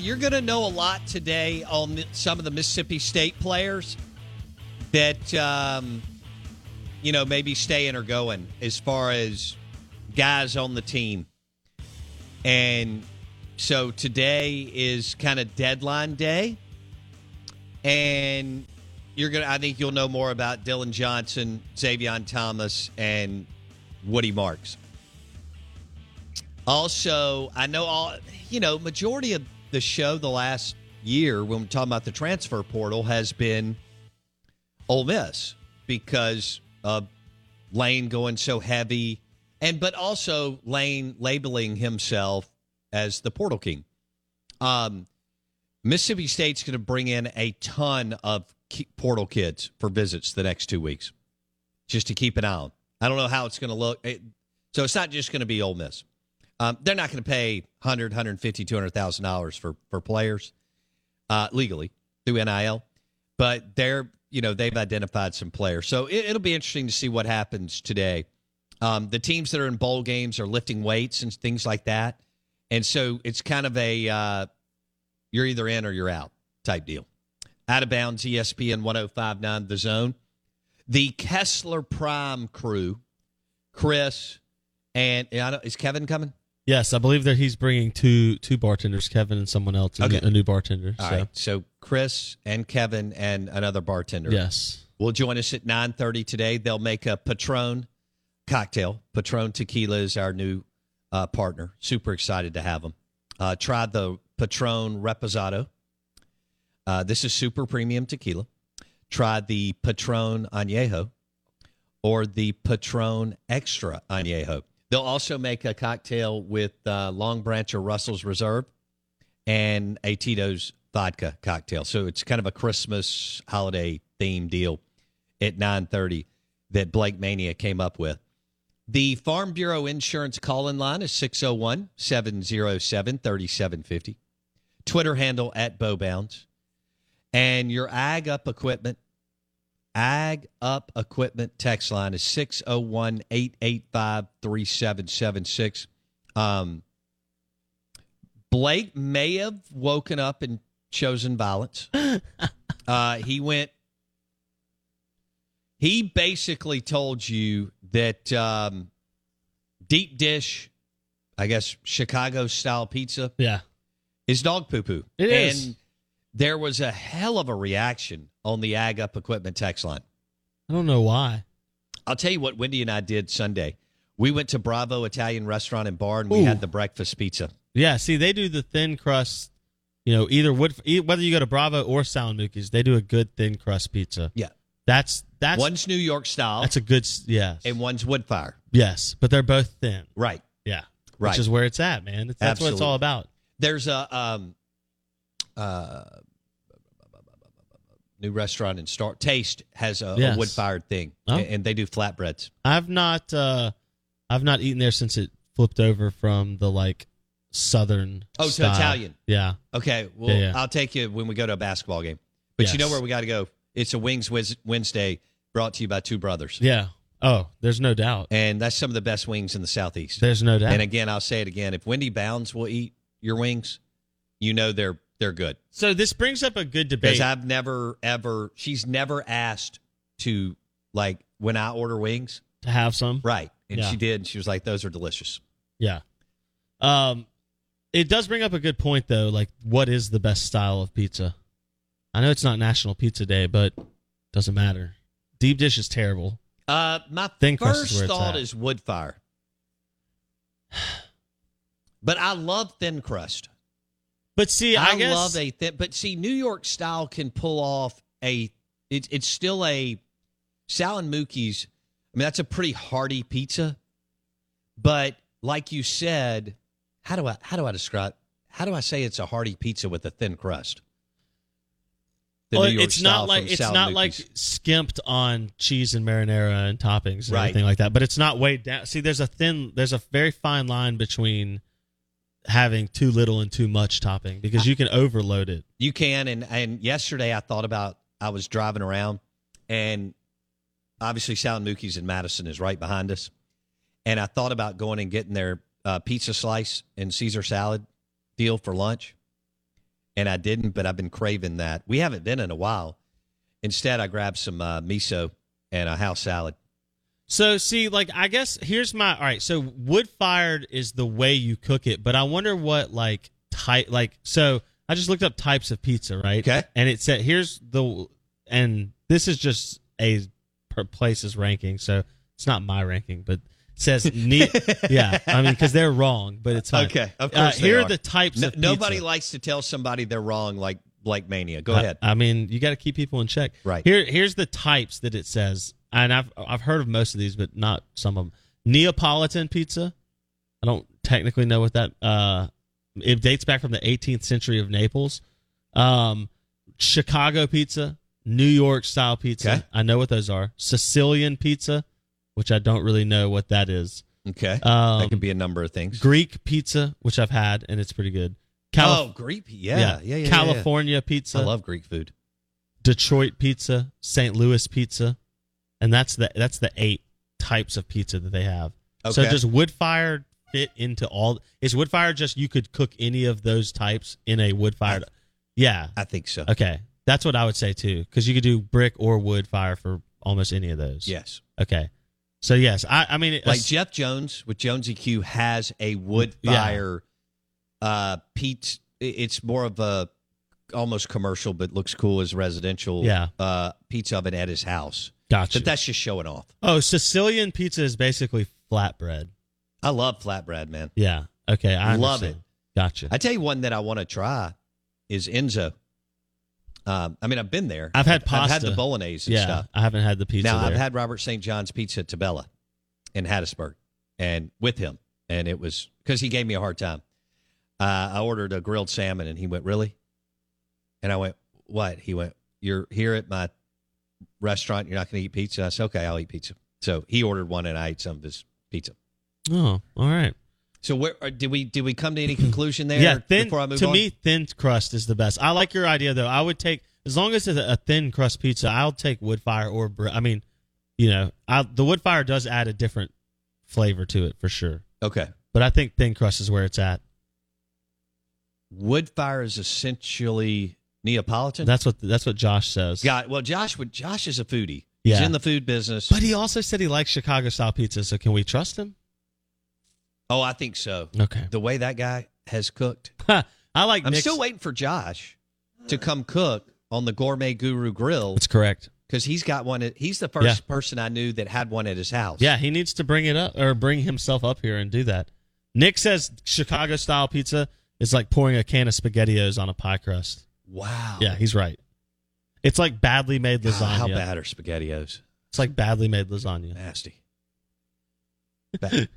You're going to know a lot today on some of the Mississippi State players that, um, you know, maybe staying or going as far as guys on the team. And so today is kind of deadline day. And you're going to, I think you'll know more about Dylan Johnson, Xavier Thomas, and Woody Marks. Also, I know all you know, majority of the show the last year when we're talking about the transfer portal has been Ole Miss because of Lane going so heavy and but also Lane labeling himself as the portal king. Um Mississippi State's going to bring in a ton of portal kids for visits the next 2 weeks. Just to keep an eye on. I don't know how it's going to look. It, so it's not just going to be Ole Miss. Um, they're not going to pay 100 150 200000 dollars for for players uh, legally through nil but they're you know they've identified some players. So it, will be interesting to see what happens today. Um, the teams that are in bowl games are lifting weights and things like that. And so it's kind of a uh, you're either in or you're out type deal. Out of bounds espn 1059 the zone. The kessler prime crew chris and know, is kevin coming Yes, I believe that he's bringing two two bartenders, Kevin and someone else, a, Okay. new, a new bartender. All so right. So Chris and Kevin and another bartender. yes, will join us at 9.30 today. They'll make a Patron cocktail. Patron Tequila is our new uh, partner. Super excited to have them. Uh, try the Patron Reposado. Uh, this is super premium tequila. Try the Patron Añejo or the Patron Extra Añejo. They'll also make a cocktail with uh, Long Branch or Russell's Reserve and a Tito's vodka cocktail. So it's kind of a Christmas holiday theme deal at 9:30 that Blake Mania came up with. The Farm Bureau Insurance call-in line is 601-707-3750. Twitter handle at BoBounds. And your Ag Up Equipment Ag Up Equipment text line is 601 885 3776. Um, Blake may have woken up and chosen violence. uh, he went, he basically told you that um, deep dish, I guess, Chicago style pizza yeah, is dog poo poo. It is. There was a hell of a reaction on the Ag Up Equipment text line. I don't know why. I'll tell you what Wendy and I did Sunday. We went to Bravo Italian Restaurant and Bar, and we Ooh. had the breakfast pizza. Yeah, see, they do the thin crust. You know, either wood, whether you go to Bravo or Sal and Mookie's, they do a good thin crust pizza. Yeah, That's that's one's New York style, that's a good yeah, and one's wood fire. yes, but they're both thin. Right. Yeah, Right. which is where it's at, man. That's, that's what it's all about. There's a um, uh, new restaurant in Star Taste has a, Yes. a wood fired thing, Oh. and, they do flatbreads. I've not uh I've not eaten there since it flipped over from the like southern. Oh, to style. Italian. Yeah, Okay, well, Yeah, yeah. I'll take you when we go to a basketball game. But you know where we got to go? It's a Wings Wednesday, brought to you by Two Brothers, yeah. Oh, there's no doubt. and that's some of the best wings in the southeast. There's no doubt. And again, I'll say it again: if Wendy Bounds will eat your wings, you know they're they're good. so this brings up a good debate. Because I've never ever, she's never asked to like when I order wings, to have some. right? And Yeah. she did. And she was like, "Those are delicious." Yeah. Um, it does bring up a good point though. Like, what is the best style of pizza? I know it's not National Pizza Day, but doesn't matter. Deep dish is terrible. Uh, my Thin crust is first where it's thought at. is wood fire, but I love thin crust. But see, I, I, guess love a thin, but see, New York style can pull off a. It's it's still a Sal and Mookie's. I mean, that's a pretty hearty pizza, but like you said, how do I how do I describe? How do I say it's a hearty pizza with a thin crust? The well, it's not like it's Sal not like skimped on cheese and marinara and toppings and Right. everything like that. But it's not weighed down. See, there's a thin, there's a very fine line between having too little and too much topping because you can overload it. You can, and and yesterday I thought about I was driving around, and obviously Sal and Mookie's in Madison is right behind us, and I thought about going and getting their uh, pizza slice and Caesar salad deal for lunch, and I didn't, but I've been craving that. We haven't been in a while. Instead, I grabbed some uh, miso and a house salad. So see, like I guess here's my all right. So wood fired is the way you cook it, but I wonder what like type like so I just looked up types of pizza, right? Okay. And it said here's the and this is just a per place's ranking, so it's not my ranking, but it says ne- yeah. I mean because they're wrong, but it's fine. Okay, of Uh, course they here are. are the types No- nobody likes to tell somebody they're wrong, like like mania. Go I- ahead. I, mean, you got to keep people in check. Right. Here, here's the types that it says, and I've I've heard of most of these, but not some of them. Neapolitan pizza. I don't technically know what that. Uh, it dates back from the 18th century of Naples. Um, Chicago pizza, New York style pizza. Okay. I know what those are. Sicilian pizza, which I don't really know what that is. okay, Um, that can be a number of things. Greek pizza, which I've had, and it's pretty good. Calif- oh, Greek. Yeah, yeah, yeah. yeah, yeah. California pizza. I love Greek food. Detroit pizza, St. Louis pizza, and that's the that's the eight types of pizza that they have. So does wood fired fit into all? Is wood fired just you could cook any of those types in a wood fired? Yeah. I think so. Okay, that's what I would say too, because you could do brick or wood fire for almost any of those. Yes. Okay. So yes, I I mean Like Jeff Jones with Jonesy Q has a wood Yeah. fire uh Pete it's more of a almost commercial but looks cool as residential Yeah. uh pizza oven at his house. Gotcha. But that's just showing off. oh, Sicilian pizza is basically flatbread. I love flatbread, man. Yeah. Okay. I Love understand. Gotcha. I tell you one that I want to try is Enzo. Um, I mean, I've been there. I've had pasta. I've had the bolognese and yeah, stuff. I haven't had the pizza. now I've had Robert St. John's Pizza at Tabella in Hattiesburg, and with him, and it was because he gave me a hard time. Uh, I ordered a grilled salmon, and he went, "Really?" And I went, "What?" He went, "You're here at my restaurant. You're not going to eat pizza." I said, "Okay, I'll eat pizza." So he ordered one, and I ate some of his pizza. Oh, all right. So where uh, did we did we come to any conclusion there? yeah, thin. Before I move to on? me, thin crust is the best. I like your idea though. I would take as long as it's a, thin crust pizza. I'll take wood fire or I mean, you know, I, the wood fire does add a different flavor to it for sure. okay. But I think thin crust is where it's at. Wood fire is essentially Neapolitan. That's what that's what Josh says. Yeah, well, Josh would. Josh is a foodie. He's Yeah. in the food business. But he also said he likes Chicago style pizza. So can we trust him? oh, I think so. Okay. The way that guy has cooked, I like. I'm still waiting for Josh to come cook on the Gourmet Guru Grill That's correct. because he's got one. At, he's the first Yeah. person I knew that had one at his house. Yeah, he needs to bring it up or bring himself up here and do that. Nick says Chicago style pizza is like pouring a can of SpaghettiOs on a pie crust. Wow. Yeah, he's right. It's like badly made God, lasagna. how bad are SpaghettiOs? It's like badly made lasagna. Nasty. Bad.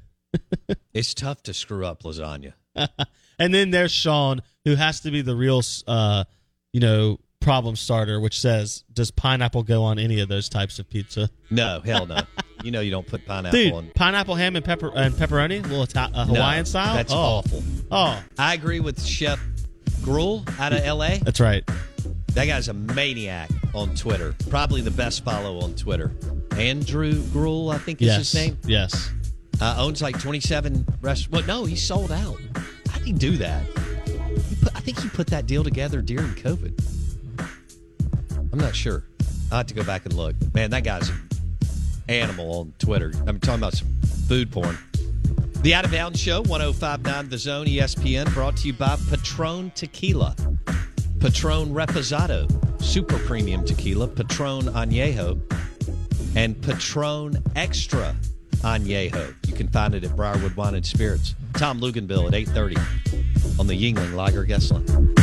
it's tough to screw up lasagna. and then there's Sean, who has to be the real, uh, you know, problem starter, which says, "Does pineapple go on any of those types of pizza?" No, hell no. you know you don't put pineapple Dude, on. pineapple ham and pepper and pepperoni, a little Ita- uh, No, Hawaiian style. That's oh. awful. Oh, I agree with Chef Gruel out of L.A. that's right. That guy's a maniac on Twitter. Probably the best follow on Twitter. Andrew Gruel, I think is yes, his name. yes. Uh, owns like 27 restaurants. Well, no, he sold out. How did he do that? He put, I think he put that deal together during COVID. I'm not sure. I'll have to go back and look. Man, that guy's an animal on Twitter. I'm talking about some food porn. The Out of Bounds Show, 1059 The Zone, ESPN, brought to you by Patron Tequila. Patron Reposado, super premium tequila, Patron Añejo, and Patron Extra Añejo. You can find it at Briarwood Wine and Spirits. Tom Luginbill at 8.30 on the Yuengling Lager Guest Line.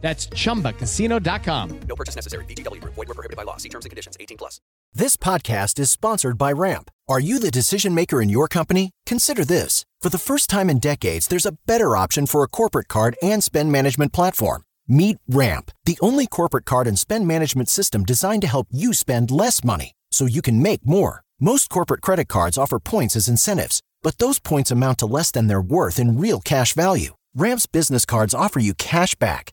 That's chumbacasino.com. No purchase necessary. Group. Void were prohibited by law. See terms and conditions. 18 plus. This podcast is sponsored by Ramp. Are you the decision maker in your company? Consider this. For the first time in decades, there's a better option for a corporate card and spend management platform. Meet Ramp, the only corporate card and spend management system designed to help you spend less money so you can make more. Most corporate credit cards offer points as incentives, but those points amount to less than their worth in real cash value. Ramp's business cards offer you cash back,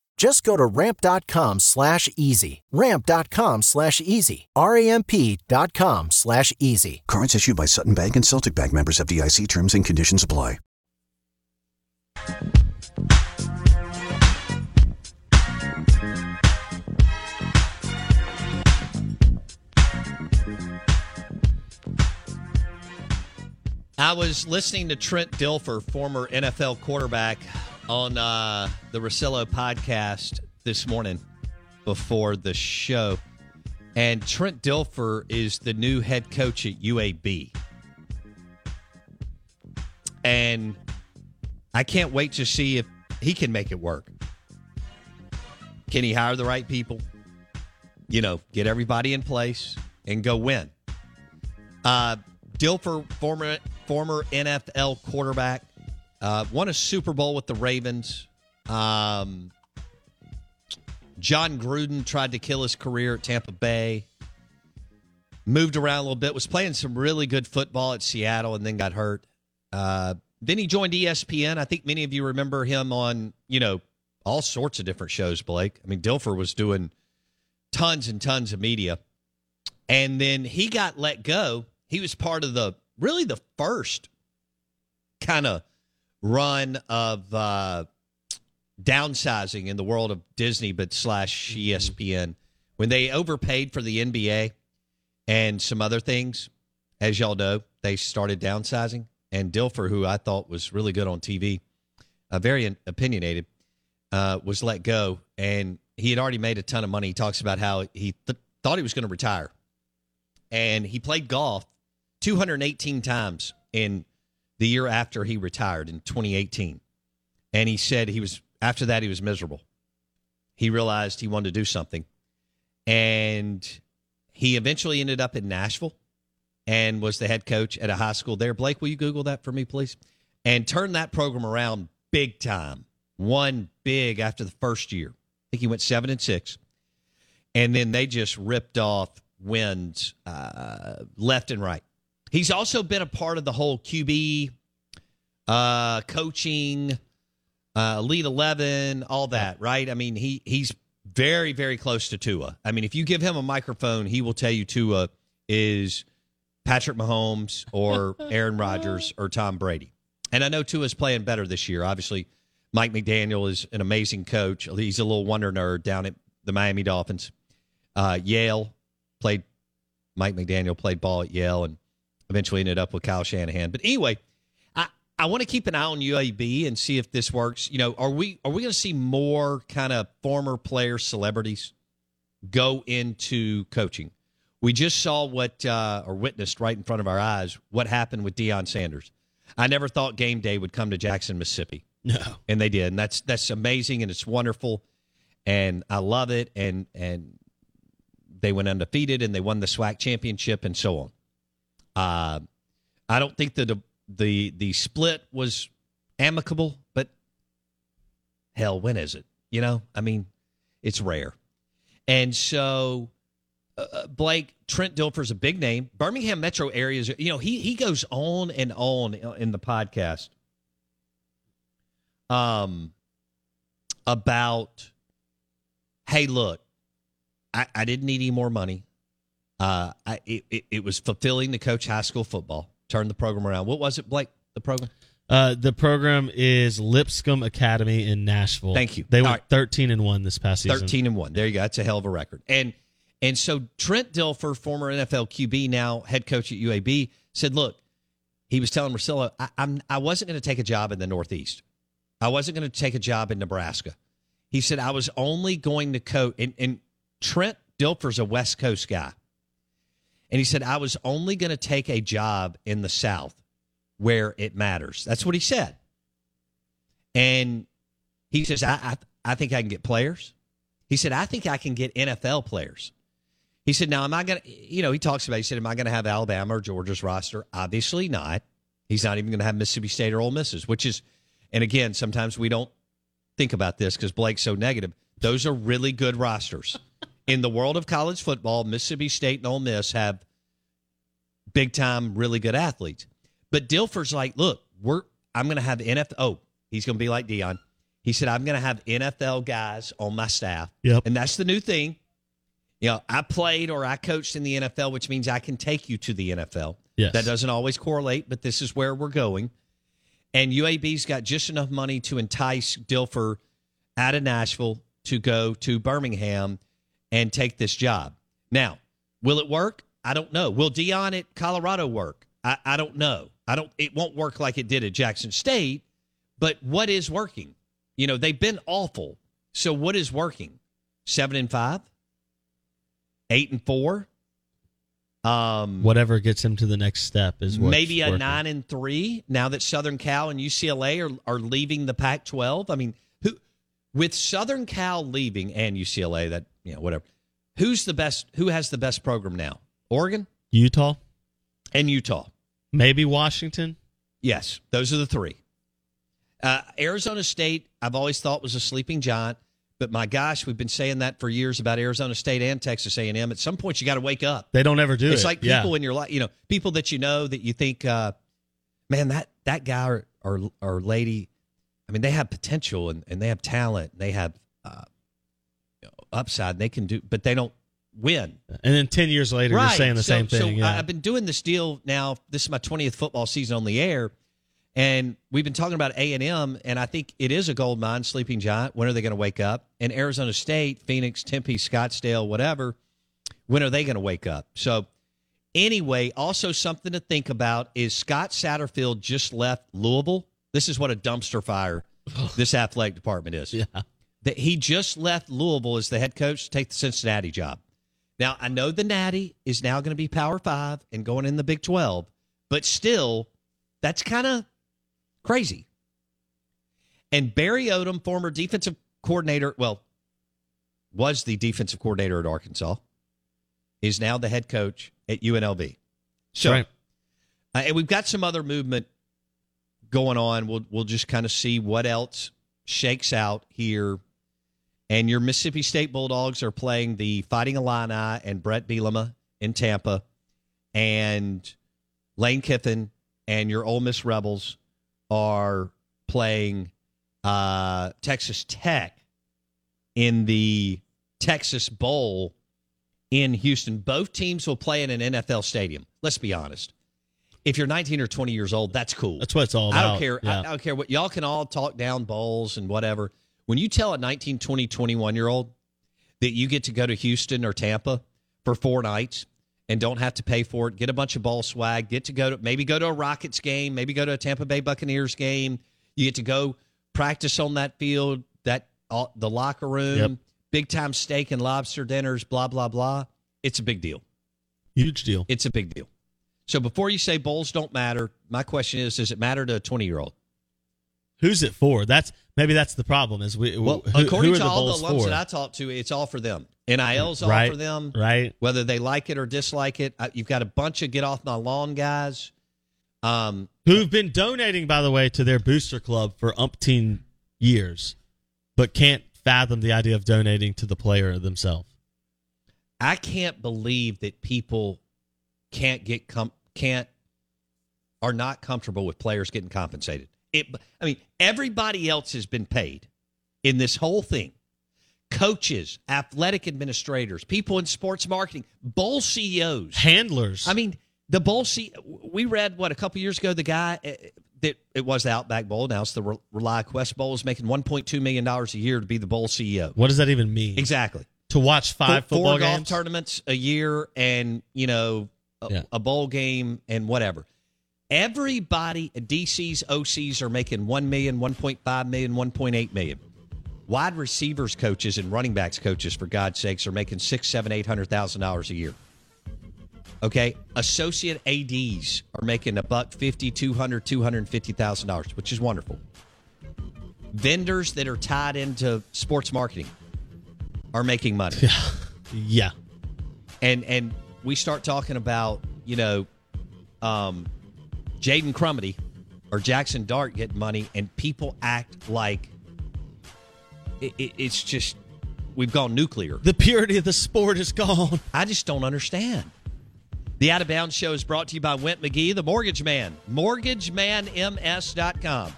Just go to ramp.com slash easy. Ramp.com slash easy. R-A-M-P dot com slash easy. Cards issued by Sutton Bank and Celtic Bank members of DIC terms and conditions apply. I was listening to Trent Dilfer, former NFL quarterback, on uh, the Rosillo podcast this morning before the show. And Trent Dilfer is the new head coach at UAB. And I can't wait to see if he can make it work. Can he hire the right people? You know, get everybody in place and go win. Uh, Dilfer, former former NFL quarterback, uh, won a Super Bowl with the Ravens. Um, Jon Gruden tried to kill his career at Tampa Bay. Moved around a little bit. Was playing some really good football at Seattle, and then got hurt. Uh, then he joined ESPN. I think many of you remember him on you know all sorts of different shows. Blake. I mean, Dilfer was doing tons and tons of media, and then he got let go. He was part of the really the first kind of run of uh, downsizing in the world of Disney, but slash ESPN when they overpaid for the NBA and some other things. As y'all know, they started downsizing. And Dilfer, who I thought was really good on TV, uh, very opinionated, uh, was let go. And he had already made a ton of money. He talks about how he th- thought he was going to retire. And he played golf 218 times in the year after he retired in 2018. And he said he was, after that, he was miserable. He realized he wanted to do something. And he eventually ended up in Nashville and was the head coach at a high school there. Blake, will you Google that for me, please? And turned that program around big time. Won big after the first year. I think he went seven and six. And then they just ripped off wins uh, left and right. He's also been a part of the whole QB uh, coaching, uh, Elite eleven, all that, right? I mean, he he's very very close to Tua. I mean, if you give him a microphone, he will tell you Tua is Patrick Mahomes or Aaron Rodgers or Tom Brady. And I know Tua's playing better this year. Obviously, Mike McDaniel is an amazing coach. He's a little wonder nerd down at the Miami Dolphins. Uh, Yale played Mike McDaniel played ball at Yale and eventually ended up with Kyle Shanahan. But anyway, I, I want to keep an eye on UAB and see if this works. You know, are we are we going to see more kind of former player celebrities go into coaching? We just saw what uh, or witnessed right in front of our eyes what happened with Deion Sanders. I never thought game day would come to Jackson, Mississippi. No, and they did, and that's that's amazing and it's wonderful, and I love it. And and they went undefeated and they won the SWAC championship and so on. Uh, I don't think that the, the the split was amicable, but hell, when is it? You know, I mean, it's rare. And so, uh, uh Blake Trent Dilfer's a big name. Birmingham metro areas, you know, he he goes on and on in the podcast. Um, about, hey, look, I, I didn't need any more money. Uh, I, it, it, was fulfilling to coach high school football, turn the program around. What was it, Blake? The program? Uh, the program is Lipscomb Academy in Nashville. Thank you. They went right. thirteen and one this past season. Thirteen and one. There you go. That's a hell of a record. And and so Trent Dilfer, former NFL QB, now head coach at UAB, said, "Look, he was telling Marcelo, I, I'm I wasn't going to take a job in the Northeast. I wasn't going to take a job in Nebraska. He said I was only going to coach. And, and Trent Dilfer's a West Coast guy. And he said, I was only going to take a job in the South where it matters. That's what he said. And he says, I, I, I think I can get players. He said, I think I can get NFL players. He said, Now, am I going to, you know, he talks about, he said, Am I going to have Alabama or Georgia's roster? Obviously not. He's not even going to have Mississippi State or Ole Misses, which is, and again, sometimes we don't think about this because Blake's so negative. Those are really good rosters in the world of college football, Mississippi State and Ole Miss have big time, really good athletes. But Dilfer's like, look, we're I'm going to have NFL. Oh, he's going to be like Deion. He said, I'm going to have NFL guys on my staff. Yep. And that's the new thing. You know, I played or I coached in the NFL, which means I can take you to the NFL. Yes. That doesn't always correlate, but this is where we're going. And UAB's got just enough money to entice Dilfer out of Nashville to go to Birmingham and take this job. Now, will it work? I don't know. Will Deion at Colorado work? I, I don't know. I don't. It won't work like it did at Jackson State. But what is working? You know, they've been awful. So what is working? Seven and five, eight and four. Um, whatever gets him to the next step is maybe a working. nine and three. Now that Southern Cal and UCLA are are leaving the Pac-12. I mean, with Southern Cal leaving and UCLA that you know whatever. Who's the best? Who has the best program now? Oregon, Utah, and Utah. Maybe Washington. Yes, those are the three. Uh, Arizona State, I've always thought was a sleeping giant, but my gosh, we've been saying that for years about Arizona State and Texas A&M. At some point, you got to wake up. They don't ever do it's it. It's like people yeah. in your life, you know, people that you know that you think, uh, man, that that guy or, or or lady, I mean, they have potential and, and they have talent. And they have uh, you know, upside. They can do, but they don't win. And then 10 years later, right. you're saying the so, same thing. So yeah. I've been doing this deal now. This is my 20th football season on the air. And we've been talking about A&M, and I think it is a gold mine, sleeping giant. When are they going to wake up? And Arizona State, Phoenix, Tempe, Scottsdale, whatever, when are they going to wake up? So anyway, also something to think about is Scott Satterfield just left Louisville. This is what a dumpster fire this athletic department is. Yeah. That he just left Louisville as the head coach to take the Cincinnati job. Now, I know the Natty is now going to be Power Five and going in the Big 12, but still, that's kind of crazy. And Barry Odom, former defensive coordinator, well, was the defensive coordinator at Arkansas, is now the head coach at UNLV. So, Right. uh, and we've got some other movement going on. We'll we'll just kind of see what else shakes out here. And your Mississippi State Bulldogs are playing the Fighting Illini and Bret Bielema in Tampa, and Lane Kiffin and your Ole Miss Rebels are playing uh, Texas Tech in the Texas Bowl in Houston. Both teams will play in an NFL stadium. Let's be honest. If you're 19 or 20 years old, that's cool. That's what it's all about. I don't care. I, Yeah. I don't care what y'all can all talk down bowls and whatever. When you tell a 19, 20, 21 year old that you get to go to Houston or Tampa for four nights and don't have to pay for it, get a bunch of ball swag, get to go to maybe go to a Rockets game, maybe go to a Tampa Bay Buccaneers game. You get to go practice on that field, that all, the locker room, Yep. big time steak and lobster dinners, blah blah blah. It's a big deal. Huge deal. It's a big deal. So before you say bowls don't matter, my question is: Does it matter to a twenty-year-old? Who's it for? That's maybe that's the problem. Is we Well, who, according who to the all the alums for? that I talked to, it's all for them. NIL's all Right, for them, right. Whether they like it or dislike it, you've got a bunch of get off my lawn guys. Um, who've been donating, by the way, to their booster club for umpteen years, but can't fathom the idea of donating to the player themselves. I can't believe that people can't get com- can't are not comfortable with players getting compensated. It, I mean, everybody else has been paid in this whole thing. Coaches, athletic administrators, people in sports marketing, bowl CEOs, handlers. I mean, the bowl C. We read what a couple years ago. The guy uh, that it was the Outback Bowl. Now it's the Re- ReliaQuest Bowl. Is making 1.2 million dollars a year to be the bowl CEO. What does that even mean? Exactly To watch five four, football four golf games. tournaments a year and you know a, Yeah. a bowl game and whatever. Everybody dc's ocs are making 1 million 1.5 million 1.8 million. Wide receivers coaches and running backs coaches for god's sakes are making six seven eight hundred thousand dollars a year. Okay? Associate ads are making a buck 50 200 250 thousand dollars which is wonderful. Vendors that are tied into sports marketing are making money. Yeah, yeah. and and we start talking about you know um Jaden Crumedy or Jackson Dart getting money and people act like it, it, it's just we've gone nuclear. The purity of the sport is gone. I just don't understand. The Out of Bounds show is brought to you by Went McGee the Mortgage Man. mortgagemanms.com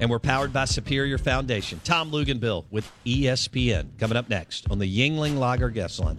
and we're powered by Superior Foundation. Tom Luginbill with ESPN coming up next on the Yuengling Lager guest line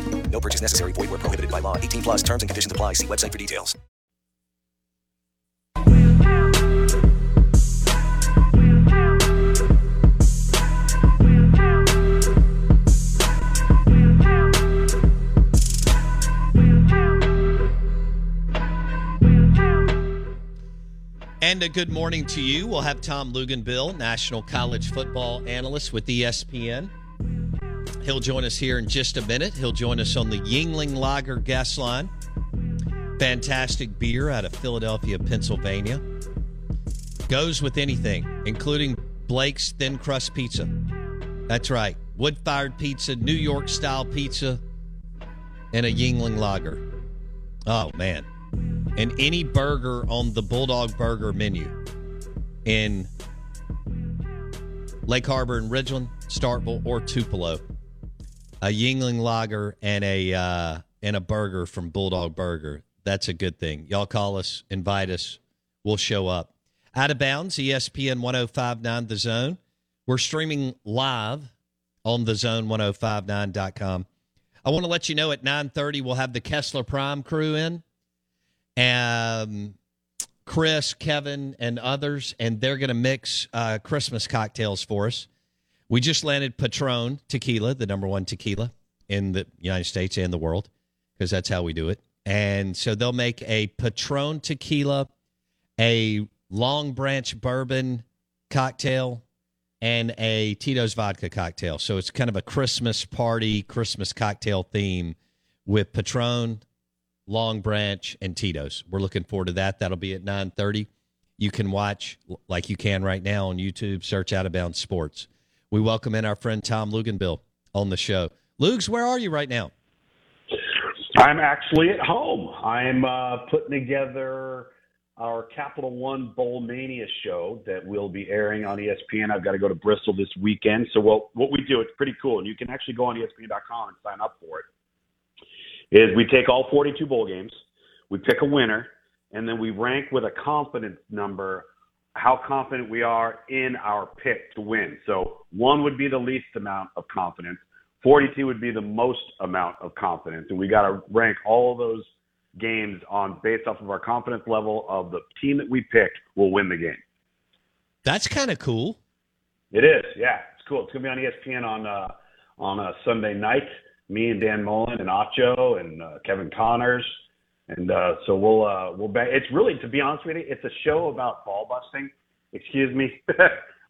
No purchase necessary. Void where prohibited by law. 18 plus terms and conditions apply. See website for details. And a good morning to you. We'll have Tom Luginbill, National College Football Analyst with ESPN. He'll join us here in just a minute. He'll join us on the Yuengling Lager guest line. Fantastic beer out of Philadelphia, Pennsylvania. Goes with anything, including Blake's Thin Crust Pizza. That's right. Wood fired pizza, New York style pizza, and a Yuengling Lager. Oh, man. And any burger on the Bulldog Burger menu in Lake Harbor and Ridgeland, Starkville, or Tupelo. A Yuengling Lager and a uh, and a burger from Bulldog Burger. That's a good thing. Y'all call us, invite us, we'll show up. Out of bounds, ESPN 1059 The Zone. We're streaming live on the zone1059.com. I want to let you know at 9:30 we'll have the Kessler Prime crew in. Um Chris, Kevin, and others, and they're going to mix uh, Christmas cocktails for us. We just landed Patron tequila, the number one tequila in the United States and the world, because that's how we do it. And so they'll make a Patron tequila, a Long Branch bourbon cocktail, and a Tito's vodka cocktail. So it's kind of a Christmas party, Christmas cocktail theme with Patron, Long Branch, and Tito's. We're looking forward to that. That'll be at 9:30. You can watch like you can right now on YouTube. Search Out of Bounds Sports. We welcome in our friend Tom Luginbill on the show. Lugs, where are you right now? I'm actually at home. I'm uh, putting together our Capital One Bowl Mania show that will be airing on ESPN. I've got to go to Bristol this weekend. So what what we do, it's pretty cool, and you can actually go on ESPN.com and sign up for it. Is we take all 42 bowl games, we pick a winner, and then we rank with a confidence number how confident we are in our pick to win. So one would be the least amount of confidence. 42 would be the most amount of confidence. And we got to rank all those games on based off of our confidence level of the team that we picked will win the game. That's kind of cool. It is, yeah, it's cool. It's gonna be on ESPN on uh, on a Sunday night. Me and Dan Mullen and Acho and uh, Kevin Connors, and uh, so we'll uh, we'll. It's really, to be honest with you, it's a show about ball busting. Excuse me,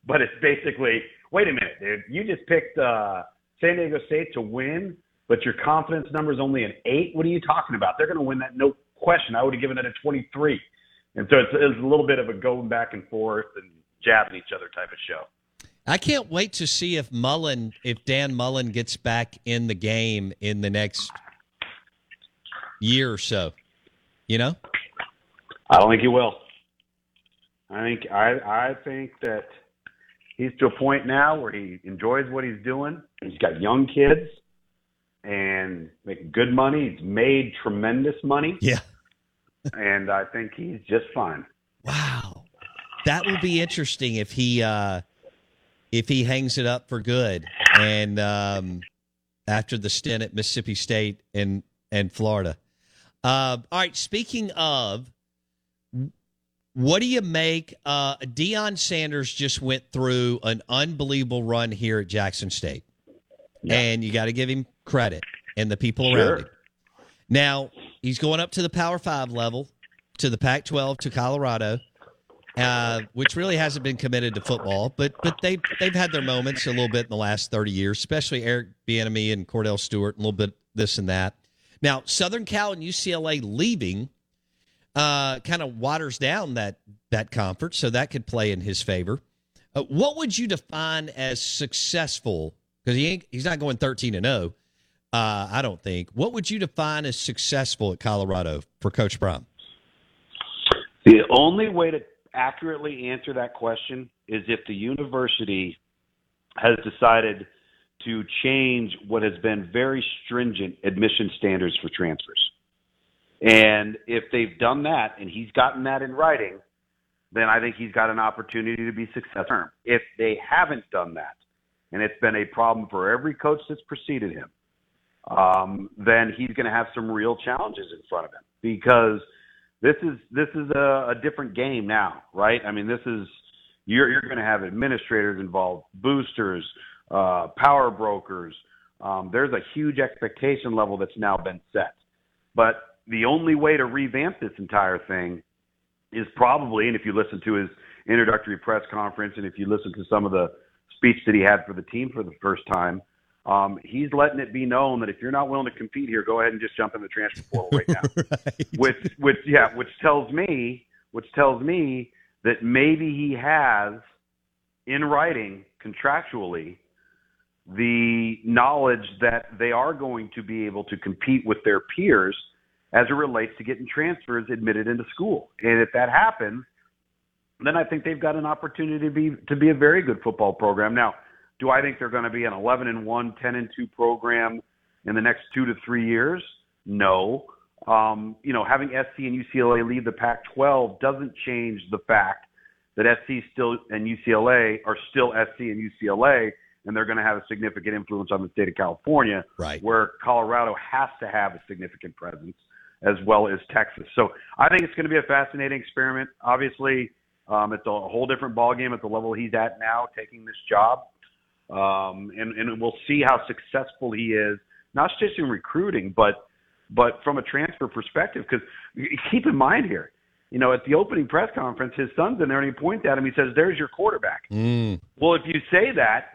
but it's basically. Wait a minute, dude. You just picked uh, San Diego State to win, but your confidence number is only an eight. What are you talking about? They're going to win that, no question. I would have given it a twenty-three. And so it's, it's a little bit of a going back and forth and jabbing each other type of show. I can't wait to see if Mullen, if Dan Mullen gets back in the game in the next year or so. You know, I don't think he will. I think I I think that he's to a point now where he enjoys what he's doing. He's got young kids and making good money. He's made tremendous money. Yeah. and I think he's just fine. Wow. That will be interesting if he uh if he hangs it up for good and um after the stint at Mississippi State and and Florida. Uh, all right, speaking of what do you make uh Deion Sanders just went through an unbelievable run here at Jackson State. And you got to give him credit and the people Sure. around him. Now, he's going up to the Power 5 level, to the Pac 12, to Colorado. Uh, which really hasn't been committed to football, but but they've they've had their moments a little bit in the last thirty years, especially Eric Bieniemy and Kordell Stewart, a little bit this and that. Now Southern Cal and UCLA leaving uh, kind of waters down that that conference, so that could play in his favor. Uh, what would you define as successful? Because he ain't, he's not going thirteen and zero. Uh, I don't think. What would you define as successful at Colorado for Coach Brown? The only way to accurately answer that question is if the university has decided to change what has been very stringent admission standards for transfers. And if they've done that and he's gotten that in writing, then I think he's got an opportunity to be successful. If they haven't done that, and it's been a problem for every coach that's preceded him, um, then he's going to have some real challenges in front of him because this is this is a, a different game now, right? I mean, this is you're you're going to have administrators involved, boosters, uh, power brokers. Um, there's a huge expectation level that's now been set, but the only way to revamp this entire thing is probably, and if you listen to his introductory press conference, and if you listen to some of the speech that he had for the team for the first time, Um, he's letting it be known that if you're not willing to compete here, go ahead and just jump in the transfer portal right now. right. Which, which, yeah, which tells me, which tells me that maybe he has, in writing, contractually, the knowledge that they are going to be able to compete with their peers as it relates to getting transfers admitted into school. And if that happens, then I think they've got an opportunity to be to be a very good football program. Now, do I think they're going to be an 11 and 1, 10 and 2 program in the next 2 to 3 years? No. Um, you know, having SC and UCLA lead the Pac-12 doesn't change the fact that SC still and UCLA are still SC and UCLA and they're going to have a significant influence on the state of California, right. where Colorado has to have a significant presence as well as Texas. So I think it's going to be a fascinating experiment. Obviously, um, it's a whole different ballgame at the level he's at now, taking this job, um, and and we'll see how successful he is, not just in recruiting, but but from a transfer perspective. Because keep in mind here, you know, at the opening press conference, his son's in there, and he points at him. He says, "There's your quarterback." Mm. Well, if you say that,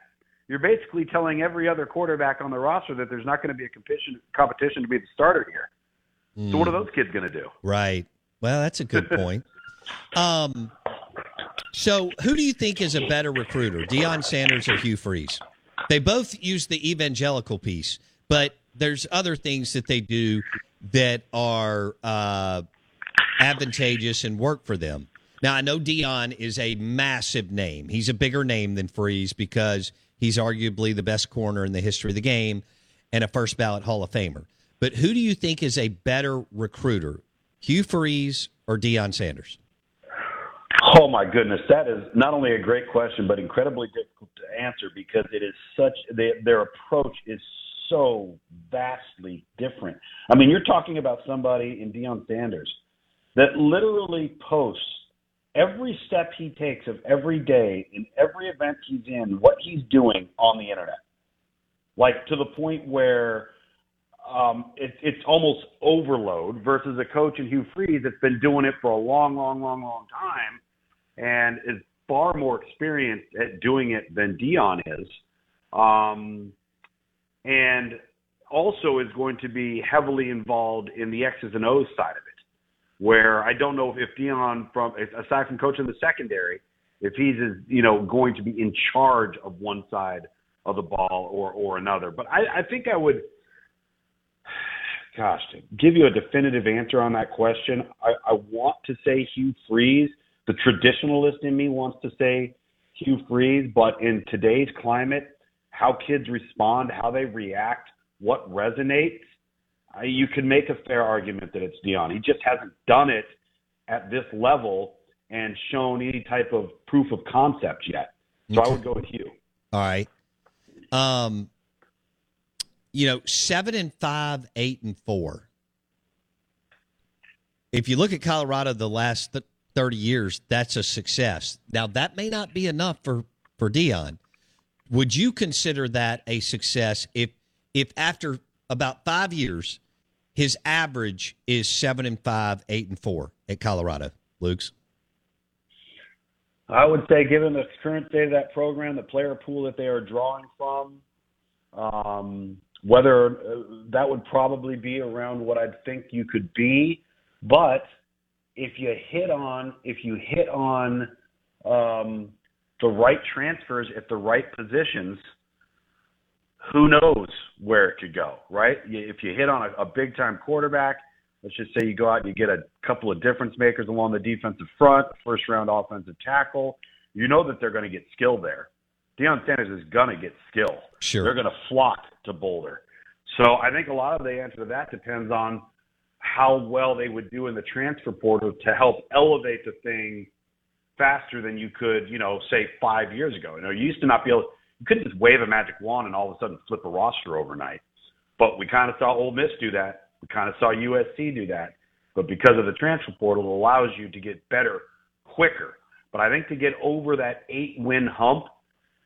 you're basically telling every other quarterback on the roster that there's not going to be a competition competition to be the starter here. Mm. So what are those kids going to do? Right. Well, that's a good point. um, so who do you think is a better recruiter, Deion Sanders or Hugh Freeze? They both use the evangelical piece, but there's other things that they do that are uh, advantageous and work for them. Now, I know Deion is a massive name. He's a bigger name than Freeze because he's arguably the best corner in the history of the game and a first ballot Hall of Famer. But who do you think is a better recruiter, Hugh Freeze or Deion Sanders? Oh my goodness, that is not only a great question, but incredibly difficult to answer because it is such they, their approach is so vastly different. I mean, you're talking about somebody in Deion Sanders that literally posts every step he takes of every day in every event he's in, what he's doing on the internet, like to the point where um, it, it's almost overload versus a coach in Hugh Freeze that's been doing it for a long, long, long, long time and is far more experienced at doing it than Deion is. Um, and also is going to be heavily involved in the X's and O's side of it, where I don't know if Deion from aside from coaching the secondary, if he's you know going to be in charge of one side of the ball or or another. But I, I think I would gosh, to give you a definitive answer on that question, I, I want to say Hugh Freeze. The traditionalist in me wants to say Hugh Freeze, but in today's climate, how kids respond, how they react, what resonates, Hugh can make a fair argument that it's Deion. He just hasn't done it at this level and shown any type of proof of concept yet. So I would go with you. All right. Um, you know, seven and five, eight and four. If you look at Colorado the last th- 30 years, that's a success. Now, that may not be enough for, for Deion. Would you consider that a success if if after about five years his average is seven and five, eight and four at Colorado, Lugs? I would say, given the current state of that program, the player pool that they are drawing from, um, whether uh, that would probably be around what I'd think you could be. But if you hit on if you hit on um, the right transfers at the right positions, who knows where it could go, right? If you hit on a, a big time quarterback, let's just say you go out and you get a couple of difference makers along the defensive front, first round offensive tackle, you know that they're going to get skill there. Deion Sanders is going to get skill. Sure. They're going to flock to Boulder. So I think a lot of the answer to that depends on how well they would do in the transfer portal to help elevate the thing faster than you could, you know, say five years ago. You know, you used to not be able, you couldn't just wave a magic wand and all of a sudden flip a roster overnight. But we kind of saw Ole Miss do that. We kind of saw USC do that. But because of the transfer portal, it allows you to get better quicker. But I think to get over that eight win hump,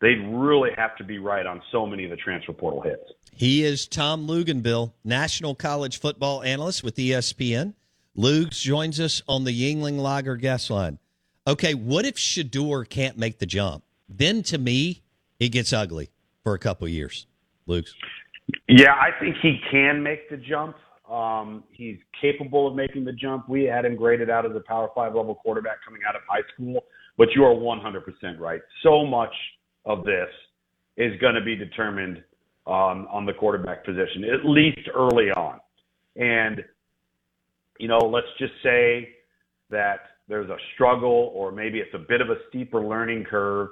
they'd really have to be right on so many of the transfer portal hits. He is Tom Luginbill, national college football analyst with ESPN. Lugs joins us on the Yuengling Lager guest line. Okay, what if Shedeur can't make the jump? Then to me, it gets ugly for a couple years. Lugs? Yeah, I think he can make the jump. Um, he's capable of making the jump. We had him graded out as a Power Five level quarterback coming out of high school, but you are 100% right. So much of this is going to be determined um, on the quarterback position, at least early on. And, you know, let's just say that there's a struggle or maybe it's a bit of a steeper learning curve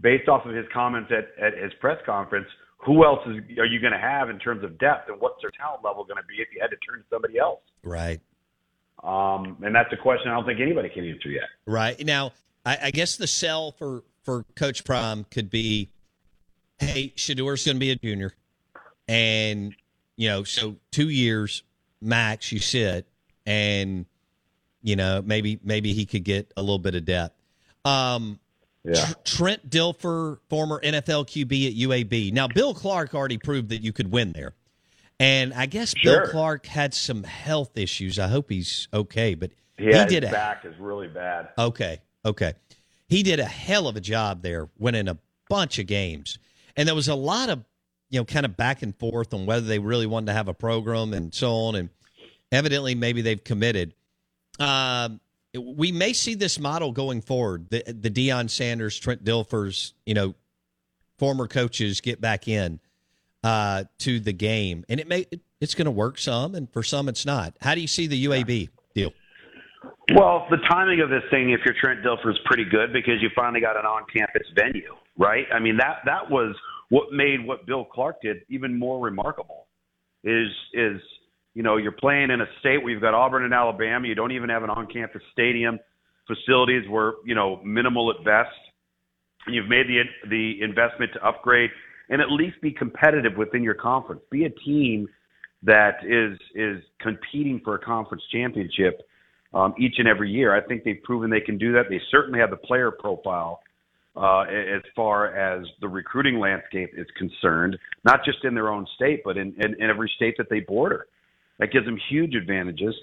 based off of his comments at, at his press conference who else is, are you going to have in terms of depth, and what's their talent level going to be if you had to turn to somebody else? Right. Um, and that's a question I don't think anybody can answer yet. Right now, I, I guess the sell for for Coach Prime could be, hey, Shedeur's going to be a junior, and you know, so two years max, you sit, and you know, maybe maybe he could get a little bit of depth. Um, yeah. Trent Dilfer, former NFL QB at UAB. Now, Bill Clark already proved that you could win there. And I guess Sure. Bill Clark had some health issues. I hope he's okay, but Yeah, he did his a back is really bad. Okay. Okay. He did a hell of a job there, winning a bunch of games. And there was a lot of, you know, kind of back and forth on whether they really wanted to have a program and so on. And evidently, maybe they've committed. Um, we may see this model going forward. The, the Deion Sanders, Trent Dilfers, you know, former coaches get back in uh, to the game. And it may, it's going to work some, and for some, it's not. How do you see the UAB deal? Well, the timing of this thing, if you're Trent Dilfer, is pretty good because you finally got an on-campus venue, right? I mean that that was what made what Bill Clark did even more remarkable. Is is you know you're playing in a state where you've got Auburn and Alabama, you don't even have an on-campus stadium, facilities were you know minimal at best. And You've made the the investment to upgrade and at least be competitive within your conference. Be a team that is is competing for a conference championship um, each and every year. I think they've proven they can do that. They certainly have the player profile uh, as far as the recruiting landscape is concerned, not just in their own state, but in, in, in every state that they border. That gives them huge advantages.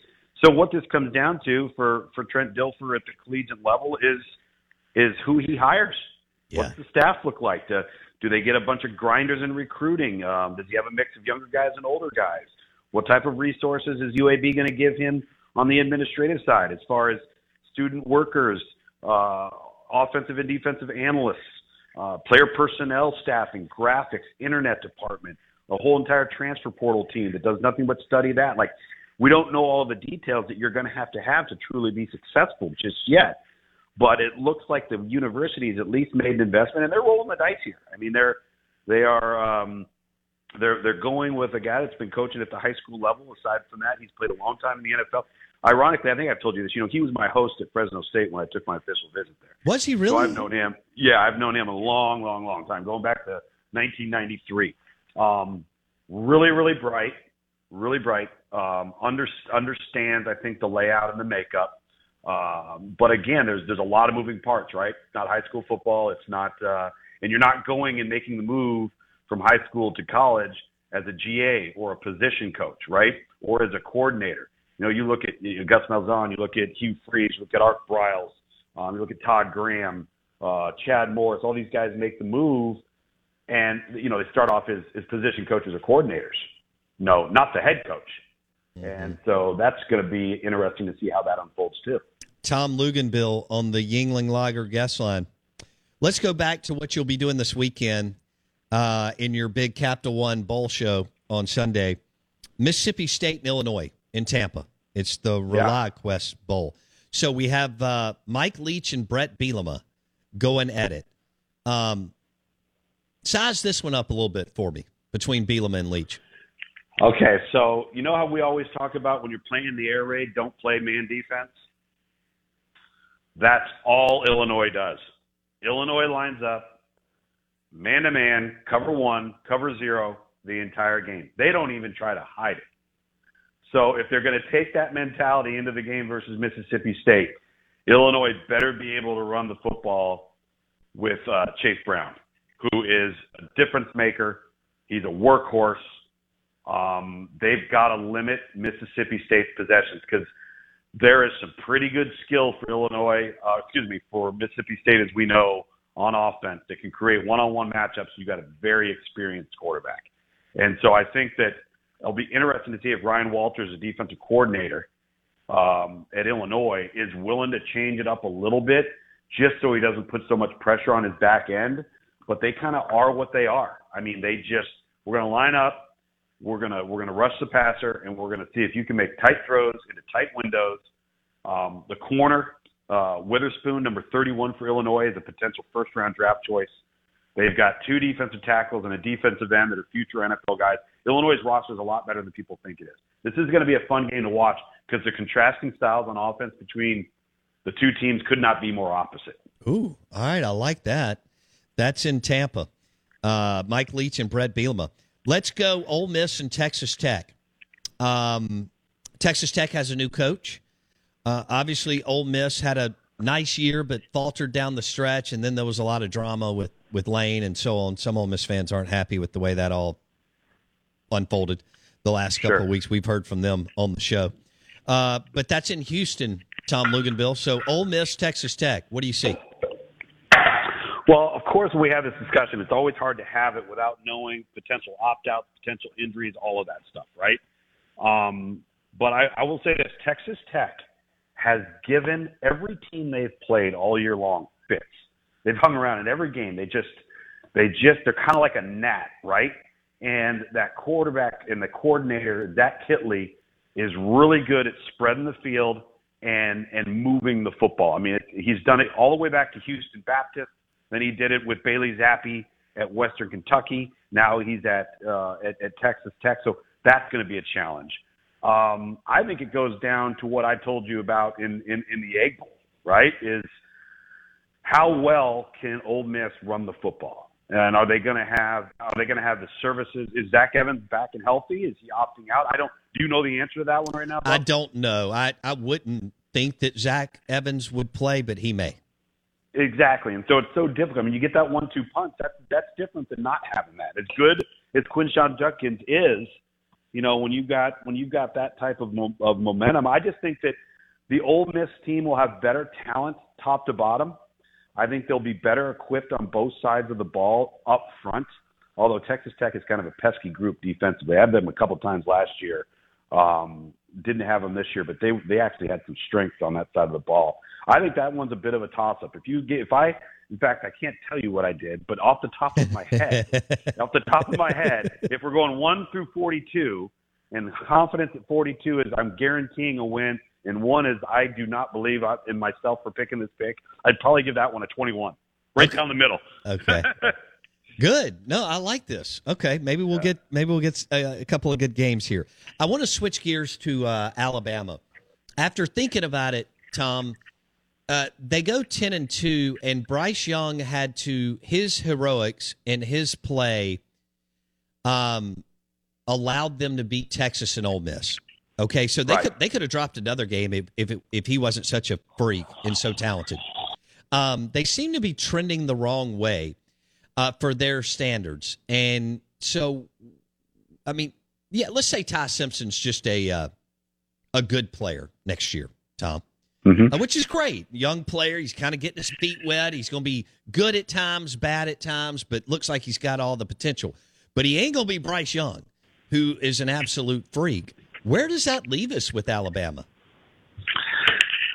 So what this comes down to for for Trent Dilfer at the collegiate level is is who he hires. What's the staff look like? Do, do they get a bunch of grinders in recruiting? Um, does he have a mix of younger guys and older guys? What type of resources is UAB going to give him on the administrative side as far as student workers, uh, offensive and defensive analysts, uh, player personnel staffing, graphics, internet department, a whole entire transfer portal team that does nothing but study that. Like, we don't know all the details that you're going to have to have to truly be successful just yet. But it looks like the university's at least made an investment, and they're rolling the dice here. I mean, they're they are um, they're they're going with a guy that's been coaching at the high school level. Aside from that, he's played a long time in the NFL. Ironically, I think I've told you this. You know, he was my host at Fresno State when I took my official visit there. Was he So really? I've known him. Yeah, I've known him a long, long, long time, going back to 1993. Um, really, really bright, really bright. Um, under, understands, I think, the layout and the makeup. Um, but again, there's there's a lot of moving parts, right? It's not high school football. It's not, uh, and you're not going and making the move from high school to college as a GA or a position coach, right? Or as a coordinator. You know, you look at you know, Gus Malzahn, you look at Hugh Freeze, you look at Art Briles, um, you look at Todd Graham, uh, Chad Morris. All these guys make the move, and you know they start off as, as position coaches or coordinators. No, not the head coach. And so that's going to be interesting to see how that unfolds too. Tom Luginbill on the Yuengling Lager guest line. Let's go back to what you'll be doing this weekend uh, in your big Capital One Bowl show on Sunday. Mississippi State and Illinois in Tampa. It's the ReliaQuest Bowl. So we have uh, Mike Leach and Bret Bielema going at it. Um, size this one up a little bit for me between Bielema and Leach. Okay, so you know how we always talk about when you're playing the air raid, don't play man defense? That's all Illinois does. Illinois lines up man to man, cover one, cover zero the entire game. They don't even try to hide it. So if they're going to take that mentality into the game versus Mississippi State, Illinois better be able to run the football with uh, Chase Brown, who is a difference maker. He's a workhorse. Um, they've got to limit Mississippi State's possessions because there is some pretty good skill for Illinois, uh, excuse me, for Mississippi State, as we know, on offense that can create one-on-one matchups. You've got a very experienced quarterback, and so I think that it'll be interesting to see if Ryan Walters, the defensive coordinator um, at Illinois, is willing to change it up a little bit just so he doesn't put so much pressure on his back end. But they kind of are what they are. I mean, they just we're going to line up. We're gonna we're gonna rush the passer, and we're gonna see if you can make tight throws into tight windows. Um, the corner uh, Witherspoon, number 31 for Illinois, is a potential first round draft choice. They've got two defensive tackles and a defensive end that are future NFL guys. Illinois' roster is a lot better than people think it is. This is going to be a fun game to watch because the contrasting styles on offense between the two teams could not be more opposite. Ooh, all right, I like that. That's in Tampa. Uh, Mike Leach and Bret Bielema. Let's go Ole Miss and Texas Tech. Um, Texas Tech has a new coach. Uh, obviously, Ole Miss had a nice year, but faltered down the stretch, and then there was a lot of drama with with Lane and so on. Some Ole Miss fans aren't happy with the way that all unfolded the last couple Sure. of weeks. We've heard from them on the show, uh, but that's in Houston, Tom Luginbill. So Ole Miss, Texas Tech. What do you see? Well, of course, we have this discussion, it's always hard to have it without knowing potential opt outs, potential injuries, all of that stuff, right? Um, but I, I will say this Texas Tech has given every team they've played all year long fits. They've hung around in every game. They just, they just, they're kind of like a gnat, right? And that quarterback and the coordinator, Zach Kittley, is really good at spreading the field and and moving the football. I mean, it, he's done it all the way back to Houston Baptist. Then he did it with Bailey Zappe at Western Kentucky. Now he's at uh, at, at Texas Tech. So that's going to be a challenge. Um, I think it goes down to what I told you about in, in, in the Egg Bowl, right? Is how well can Ole Miss run the football? And are they going to have are they going to have the services? Is Zach Evans back and healthy? Is he opting out? I don't. Do you know the answer to that one right now? Bob? I don't know. I, I wouldn't think that Zach Evans would play, but he may. Exactly, and so it's so difficult. I mean, you get that one-two punch. That's that's different than not having that. As good as Quinshon Judkins is, you know, when you got when you've got that type of mo- of momentum, I just think that the Ole Miss team will have better talent top to bottom. I think they'll be better equipped on both sides of the ball up front. Although Texas Tech is kind of a pesky group defensively, I had them a couple times last year. Um, didn't have them this year, but they they actually had some strength on that side of the ball. I think that one's a bit of a toss up. If you get, if I, in fact, I can't tell you what I did, but off the top of my head, off the top of my head, if we're going one through forty-two, and confidence at forty-two is I'm guaranteeing a win, and one is I do not believe in myself for picking this pick, I'd probably give that one a twenty-one, right down the middle. Okay. Good. No, I like this. Okay, maybe we'll get maybe we'll get a, a couple of good games here. I want to switch gears to uh, Alabama. After thinking about it, Tom, uh, they go ten and two, and Bryce Young had to his heroics and his play um, allowed them to beat Texas and Ole Miss. Okay, so they Right. could they could have dropped another game if if, it, if he wasn't such a freak and so talented. Um, they seem to be trending the wrong way uh, for their standards, and so I mean, yeah, let's say Ty Simpson's just a uh, a good player next year, Tom. Uh, which is great. Young player. He's kind of getting his feet wet. He's going to be good at times, bad at times, but looks like he's got all the potential. But he ain't going to be Bryce Young, who is an absolute freak. Where does that leave us with Alabama?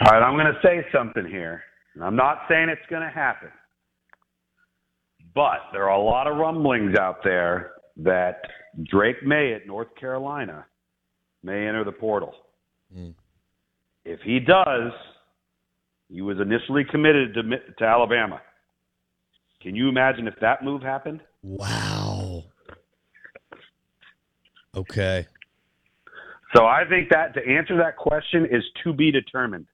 All right, I'm going to say something here. And I'm not saying it's going to happen. But there are a lot of rumblings out there that Drake Maye at North Carolina may enter the portal. Hmm. If he does, he was initially committed to, to Alabama. Can you imagine if that move happened? Wow. Okay. So I think that to answer that question is to be determined.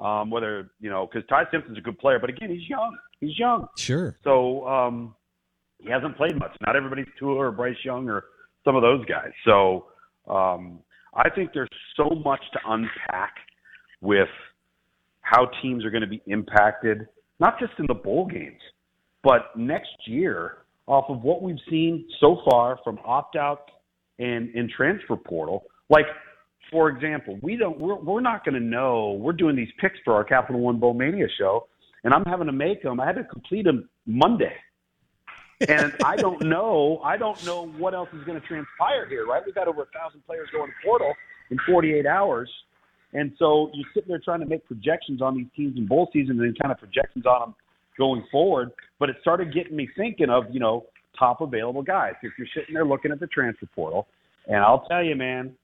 Um, whether you know, because Ty Simpson's a good player, but again, he's young. He's young. Sure. So um, he hasn't played much. Not everybody's Tua or Bryce Young or some of those guys. So um, I think there's so much to unpack with how teams are going to be impacted, not just in the bowl games, but next year off of what we've seen so far from opt out and, and transfer portal. Like, for example, we don't we're, we're not going to know. We're doing these picks for our Capital One Bowl Mania show. and I'm having to make them. I had to complete them Monday, and I don't know. I don't know what else is going to transpire here. Right? We've got over a thousand players going to portal in 48 hours, and so you're sitting there trying to make projections on these teams in bowl season and kind of projections on them going forward. But it started getting me thinking of you know top available guys. If you're sitting there looking at the transfer portal, and I'll tell you, man,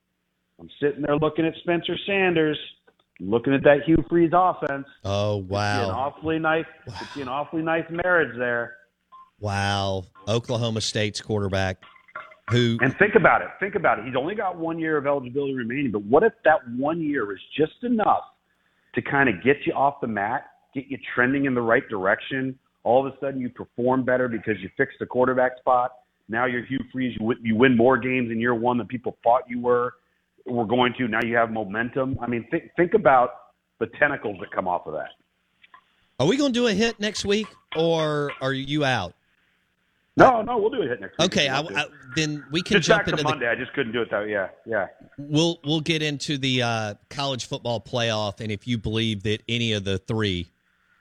I'm sitting there looking at Spencer Sanders, looking at that Hugh Freeze offense. Oh It's an wow, awfully nice. It's an awfully nice marriage there. wow! Oklahoma State's quarterback, who And think about it. Think about it. He's only got one year of eligibility remaining. But what if that one year is just enough to kind of get you off the mat, get you trending in the right direction? All of a sudden, you perform better because you fixed the quarterback spot. Now you're Hugh Freeze. You you win more games in year one than people thought you were were going to. Now you have momentum. I mean, think think about the tentacles that come off of that. are we going to do a hit next week, or are you out? No, no, we'll do a hit next week. Okay, I, We'll do it. I, then we can just jump back to into the Monday. I just couldn't do it though. Yeah, yeah. we'll we'll get into the uh, college football playoff, and if you believe that any of the three,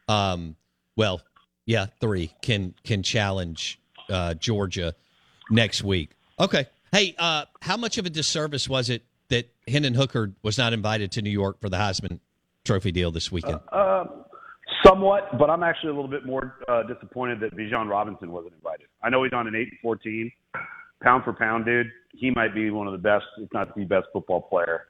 um, well, yeah, three can can challenge uh, Georgia next week. Okay. Hey, uh, how much of a disservice was it Hendon Hooker was not invited to New York for the Heisman Trophy deal this weekend? Uh, somewhat, but I'm actually a little bit more uh, disappointed that Bijan Robinson wasn't invited. I know he's on an eight and fourteen, pound for pound, dude. He might be one of the best, if not the best, football player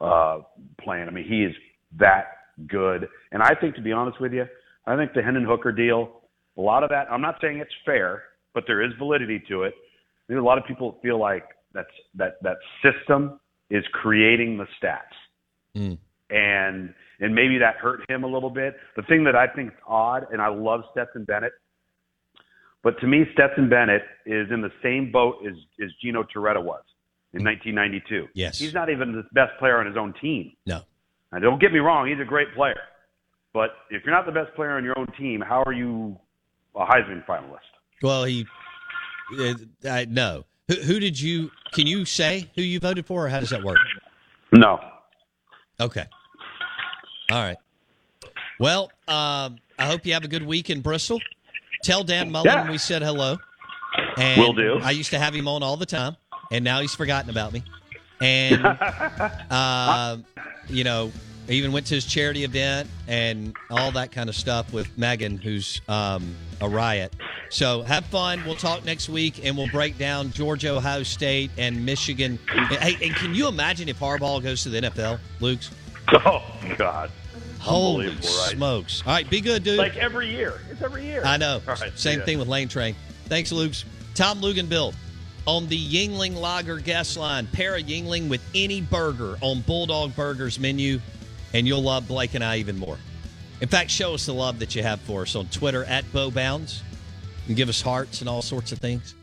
uh, playing. I mean, he is that good. And I think, to be honest with you, I think the Hendon Hooker deal, a lot of that. I'm not saying it's fair, but there is validity to it. I think a lot of people feel like that's that that system is creating the stats Mm. and and maybe that hurt him a little bit. The thing that I think is odd, and I love Stetson Bennett, but to me, Stetson Bennett is in the same boat as as Gino Torretta was in 1992. Yes. he's not even the best player on his own team. No. Now, don't get me wrong, he's a great player, but if you're not the best player on your own team, how are you a Heisman finalist? Well, he uh, I, no. Who, who did you? Can you say who you voted for, or how does that work? No. Okay. All right. Well, um, I hope you have a good week in Bristol. Tell Dan Mullen Yeah. we said hello. And Will do. I used to have him on all the time, and now he's forgotten about me. And um, you know, I even went to his charity event and all that kind of stuff with Megan, who's um, a riot. So have fun. We'll talk next week, and we'll break down Georgia, Ohio State, and Michigan. Hey, and can you imagine if Harbaugh goes to the NFL, Lugs? Oh God. Holy right? smokes! All right, be good, dude. Like every year. It's every year. I know. All right, Same thing with Lane Train. Thanks, Lugs. Tom Luginbill on the Yuengling Lager guest line. Pair a Yuengling with any burger on Bulldog Burgers menu, and you'll love Blake and I even more. In fact, show us the love that you have for us on Twitter at BoBounds and give us hearts and all sorts of things.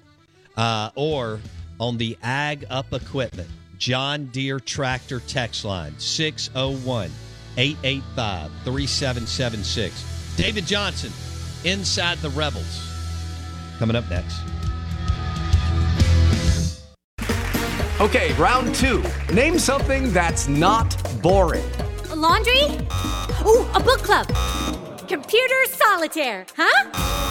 Uh, or on the Ag Up Equipment John Deere Tractor text line 601 885 3776. David Johnson, Inside the Rebels. Coming up next. Okay, round two. Name something that's not boring. A laundry? Ooh, a book club. Computer solitaire, huh?